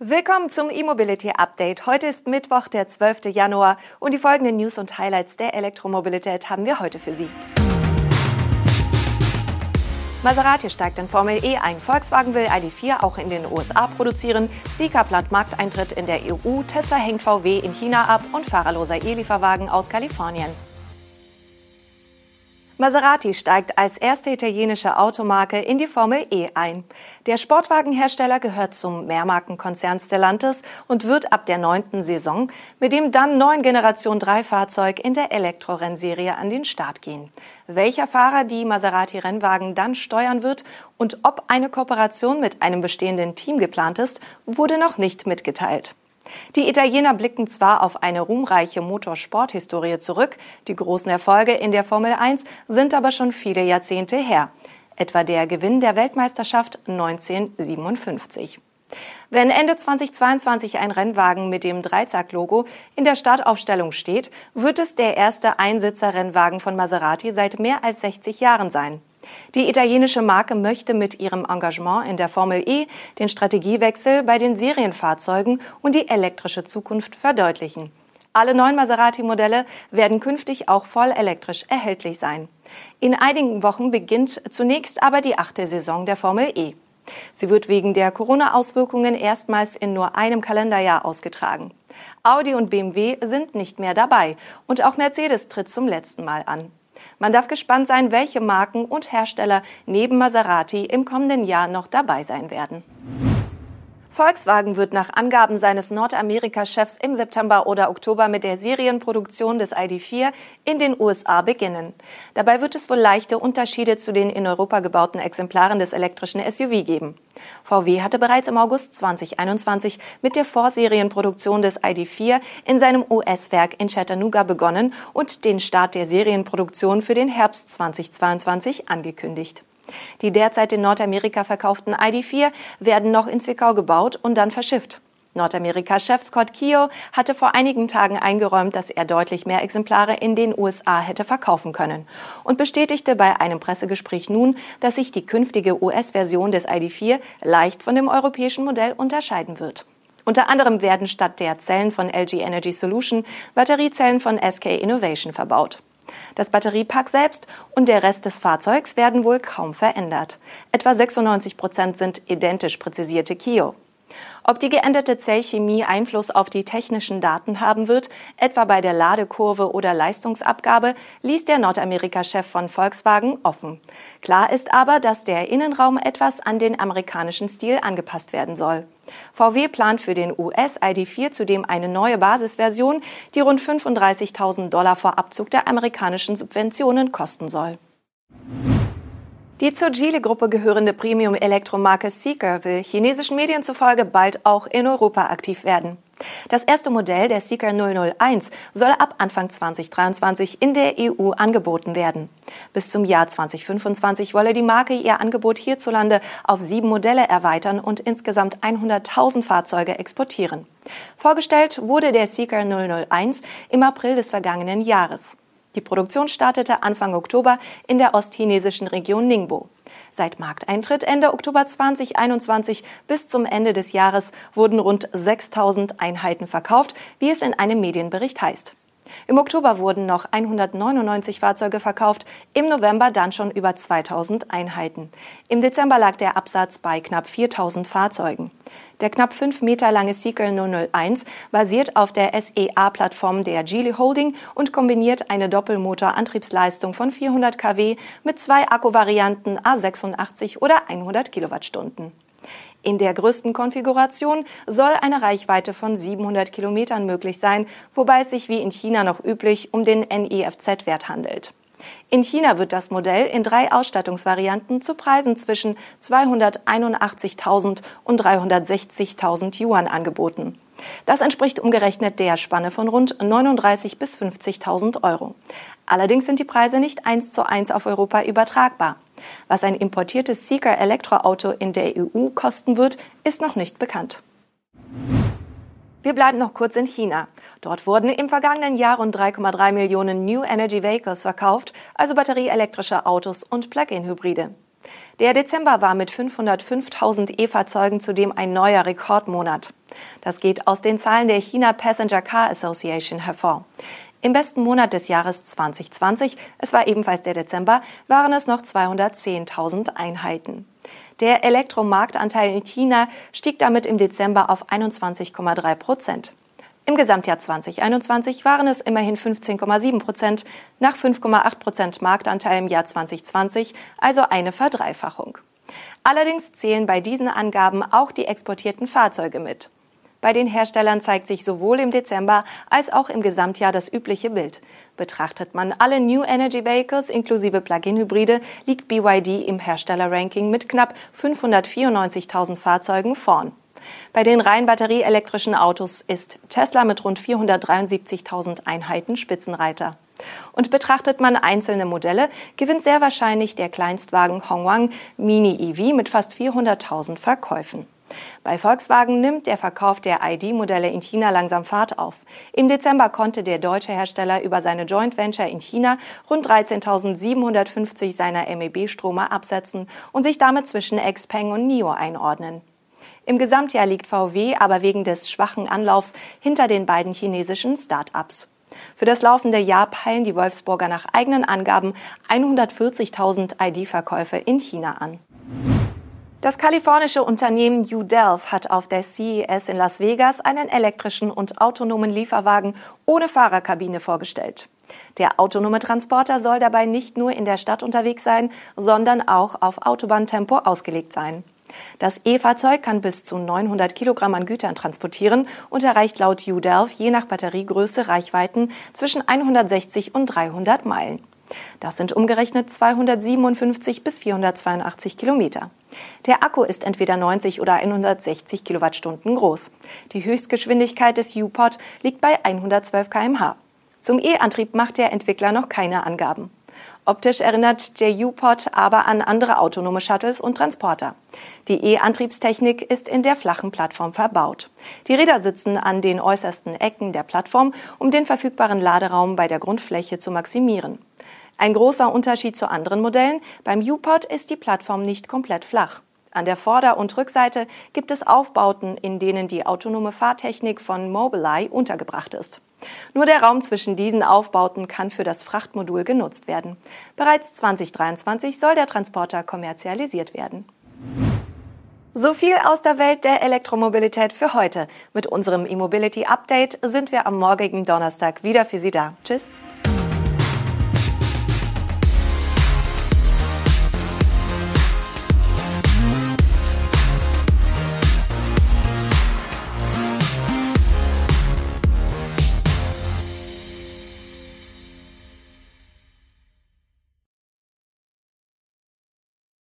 Willkommen zum E-Mobility Update. Heute ist Mittwoch, der 12. Januar und die folgenden News und Highlights der Elektromobilität haben wir heute für Sie. Maserati steigt in Formel E ein. Volkswagen will ID4 auch in den USA produzieren. Sika plant Markteintritt in der EU. Tesla hängt VW in China ab und fahrerloser E-Lieferwagen aus Kalifornien. Maserati steigt als erste italienische Automarke in die Formel E ein. Der Sportwagenhersteller gehört zum Mehrmarkenkonzern Stellantis und wird ab der neunten Saison mit dem dann neuen Generation 3 Fahrzeug in der Elektrorennserie an den Start gehen. Welcher Fahrer die Maserati-Rennwagen dann steuern wird und ob eine Kooperation mit einem bestehenden Team geplant ist, wurde noch nicht mitgeteilt. Die Italiener blicken zwar auf eine ruhmreiche Motorsporthistorie zurück, die großen Erfolge in der Formel 1 sind aber schon viele Jahrzehnte her, etwa der Gewinn der Weltmeisterschaft 1957. Wenn Ende 2022 ein Rennwagen mit dem Dreizack-Logo in der Startaufstellung steht, wird es der erste Einsitzer-Rennwagen von Maserati seit mehr als 60 Jahren sein. Die italienische Marke möchte mit ihrem Engagement in der Formel E den Strategiewechsel bei den Serienfahrzeugen und die elektrische Zukunft verdeutlichen. Alle neuen Maserati-Modelle werden künftig auch voll elektrisch erhältlich sein. In einigen Wochen beginnt zunächst aber die achte Saison der Formel E. Sie wird wegen der Corona-Auswirkungen erstmals in nur einem Kalenderjahr ausgetragen. Audi und BMW sind nicht mehr dabei und auch Mercedes tritt zum letzten Mal an. Man darf gespannt sein, welche Marken und Hersteller neben Maserati im kommenden Jahr noch dabei sein werden. Volkswagen wird nach Angaben seines Nordamerika-Chefs im September oder Oktober mit der Serienproduktion des ID4 in den USA beginnen. Dabei wird es wohl leichte Unterschiede zu den in Europa gebauten Exemplaren des elektrischen SUV geben. VW hatte bereits im August 2021 mit der Vorserienproduktion des ID4 in seinem US-Werk in Chattanooga begonnen und den Start der Serienproduktion für den Herbst 2022 angekündigt. Die derzeit in Nordamerika verkauften ID4 werden noch in Zwickau gebaut und dann verschifft. Nordamerika-Chef Scott Kio hatte vor einigen Tagen eingeräumt, dass er deutlich mehr Exemplare in den USA hätte verkaufen können und bestätigte bei einem Pressegespräch nun, dass sich die künftige US-Version des ID4 leicht von dem europäischen Modell unterscheiden wird. Unter anderem werden statt der Zellen von LG Energy Solution Batteriezellen von SK Innovation verbaut. Das Batteriepack selbst und der Rest des Fahrzeugs werden wohl kaum verändert. Etwa 96 Prozent sind identisch präzisierte Kio. Ob die geänderte Zellchemie Einfluss auf die technischen Daten haben wird, etwa bei der Ladekurve oder Leistungsabgabe, ließ der Nordamerika-Chef von Volkswagen offen. Klar ist aber, dass der Innenraum etwas an den amerikanischen Stil angepasst werden soll. VW plant für den US ID4 zudem eine neue Basisversion, die rund 35.000 Dollar vor Abzug der amerikanischen Subventionen kosten soll. Die zur Geely-Gruppe gehörende Premium-Elektromarke Seeker will chinesischen Medien zufolge bald auch in Europa aktiv werden. Das erste Modell der Seeker 001 soll ab Anfang 2023 in der EU angeboten werden. Bis zum Jahr 2025 wolle die Marke ihr Angebot hierzulande auf sieben Modelle erweitern und insgesamt 100.000 Fahrzeuge exportieren. Vorgestellt wurde der Seeker 001 im April des vergangenen Jahres. Die Produktion startete Anfang Oktober in der ostchinesischen Region Ningbo. Seit Markteintritt Ende Oktober 2021 bis zum Ende des Jahres wurden rund 6000 Einheiten verkauft, wie es in einem Medienbericht heißt. Im Oktober wurden noch 199 Fahrzeuge verkauft, im November dann schon über 2000 Einheiten. Im Dezember lag der Absatz bei knapp 4000 Fahrzeugen. Der knapp fünf Meter lange Seeker 001 basiert auf der SEA-Plattform der Geely Holding und kombiniert eine Doppelmotor-Antriebsleistung von 400 kW mit zwei Akkuvarianten A86 oder 100 Kilowattstunden. In der größten Konfiguration soll eine Reichweite von 700 Kilometern möglich sein, wobei es sich wie in China noch üblich um den NEFZ-Wert handelt. In China wird das Modell in drei Ausstattungsvarianten zu Preisen zwischen 281.000 und 360.000 Yuan angeboten. Das entspricht umgerechnet der Spanne von rund 39 bis 50.000 Euro. Allerdings sind die Preise nicht eins zu eins auf Europa übertragbar. Was ein importiertes Seeker Elektroauto in der EU kosten wird, ist noch nicht bekannt. Wir bleiben noch kurz in China. Dort wurden im vergangenen Jahr rund 3,3 Millionen New Energy Vehicles verkauft, also batterieelektrische Autos und Plug-in-Hybride. Der Dezember war mit 505.000 E-Fahrzeugen zudem ein neuer Rekordmonat. Das geht aus den Zahlen der China Passenger Car Association hervor. Im besten Monat des Jahres 2020, es war ebenfalls der Dezember, waren es noch 210.000 Einheiten. Der Elektromarktanteil in China stieg damit im Dezember auf 21,3 Prozent. Im Gesamtjahr 2021 waren es immerhin 15,7 Prozent, nach 5,8 Prozent Marktanteil im Jahr 2020, also eine Verdreifachung. Allerdings zählen bei diesen Angaben auch die exportierten Fahrzeuge mit. Bei den Herstellern zeigt sich sowohl im Dezember als auch im Gesamtjahr das übliche Bild. Betrachtet man alle New Energy Vehicles inklusive Plug-in-Hybride, liegt BYD im Herstellerranking mit knapp 594.000 Fahrzeugen vorn. Bei den rein batterieelektrischen Autos ist Tesla mit rund 473.000 Einheiten Spitzenreiter. Und betrachtet man einzelne Modelle, gewinnt sehr wahrscheinlich der Kleinstwagen Hongwang Mini EV mit fast 400.000 Verkäufen. Bei Volkswagen nimmt der Verkauf der ID-Modelle in China langsam Fahrt auf. Im Dezember konnte der deutsche Hersteller über seine Joint Venture in China rund 13.750 seiner MEB-Stromer absetzen und sich damit zwischen Xpeng und NIO einordnen. Im Gesamtjahr liegt VW aber wegen des schwachen Anlaufs hinter den beiden chinesischen Start-ups. Für das laufende Jahr peilen die Wolfsburger nach eigenen Angaben 140.000 ID-Verkäufe in China an. Das kalifornische Unternehmen UDelv hat auf der CES in Las Vegas einen elektrischen und autonomen Lieferwagen ohne Fahrerkabine vorgestellt. Der autonome Transporter soll dabei nicht nur in der Stadt unterwegs sein, sondern auch auf Autobahntempo ausgelegt sein. Das E-Fahrzeug kann bis zu 900 Kilogramm an Gütern transportieren und erreicht laut UDELF je nach Batteriegröße Reichweiten zwischen 160 und 300 Meilen. Das sind umgerechnet 257 bis 482 Kilometer. Der Akku ist entweder 90 oder 160 Kilowattstunden groß. Die Höchstgeschwindigkeit des U-Pod liegt bei 112 kmh. Zum E-Antrieb macht der Entwickler noch keine Angaben. Optisch erinnert der U-Pod aber an andere autonome Shuttles und Transporter. Die E-Antriebstechnik ist in der flachen Plattform verbaut. Die Räder sitzen an den äußersten Ecken der Plattform, um den verfügbaren Laderaum bei der Grundfläche zu maximieren. Ein großer Unterschied zu anderen Modellen, beim U-Pod ist die Plattform nicht komplett flach. An der Vorder- und Rückseite gibt es Aufbauten, in denen die autonome Fahrtechnik von Mobileye untergebracht ist. Nur der Raum zwischen diesen Aufbauten kann für das Frachtmodul genutzt werden. Bereits 2023 soll der Transporter kommerzialisiert werden. So viel aus der Welt der Elektromobilität für heute. Mit unserem E-Mobility Update sind wir am morgigen Donnerstag wieder für Sie da. Tschüss.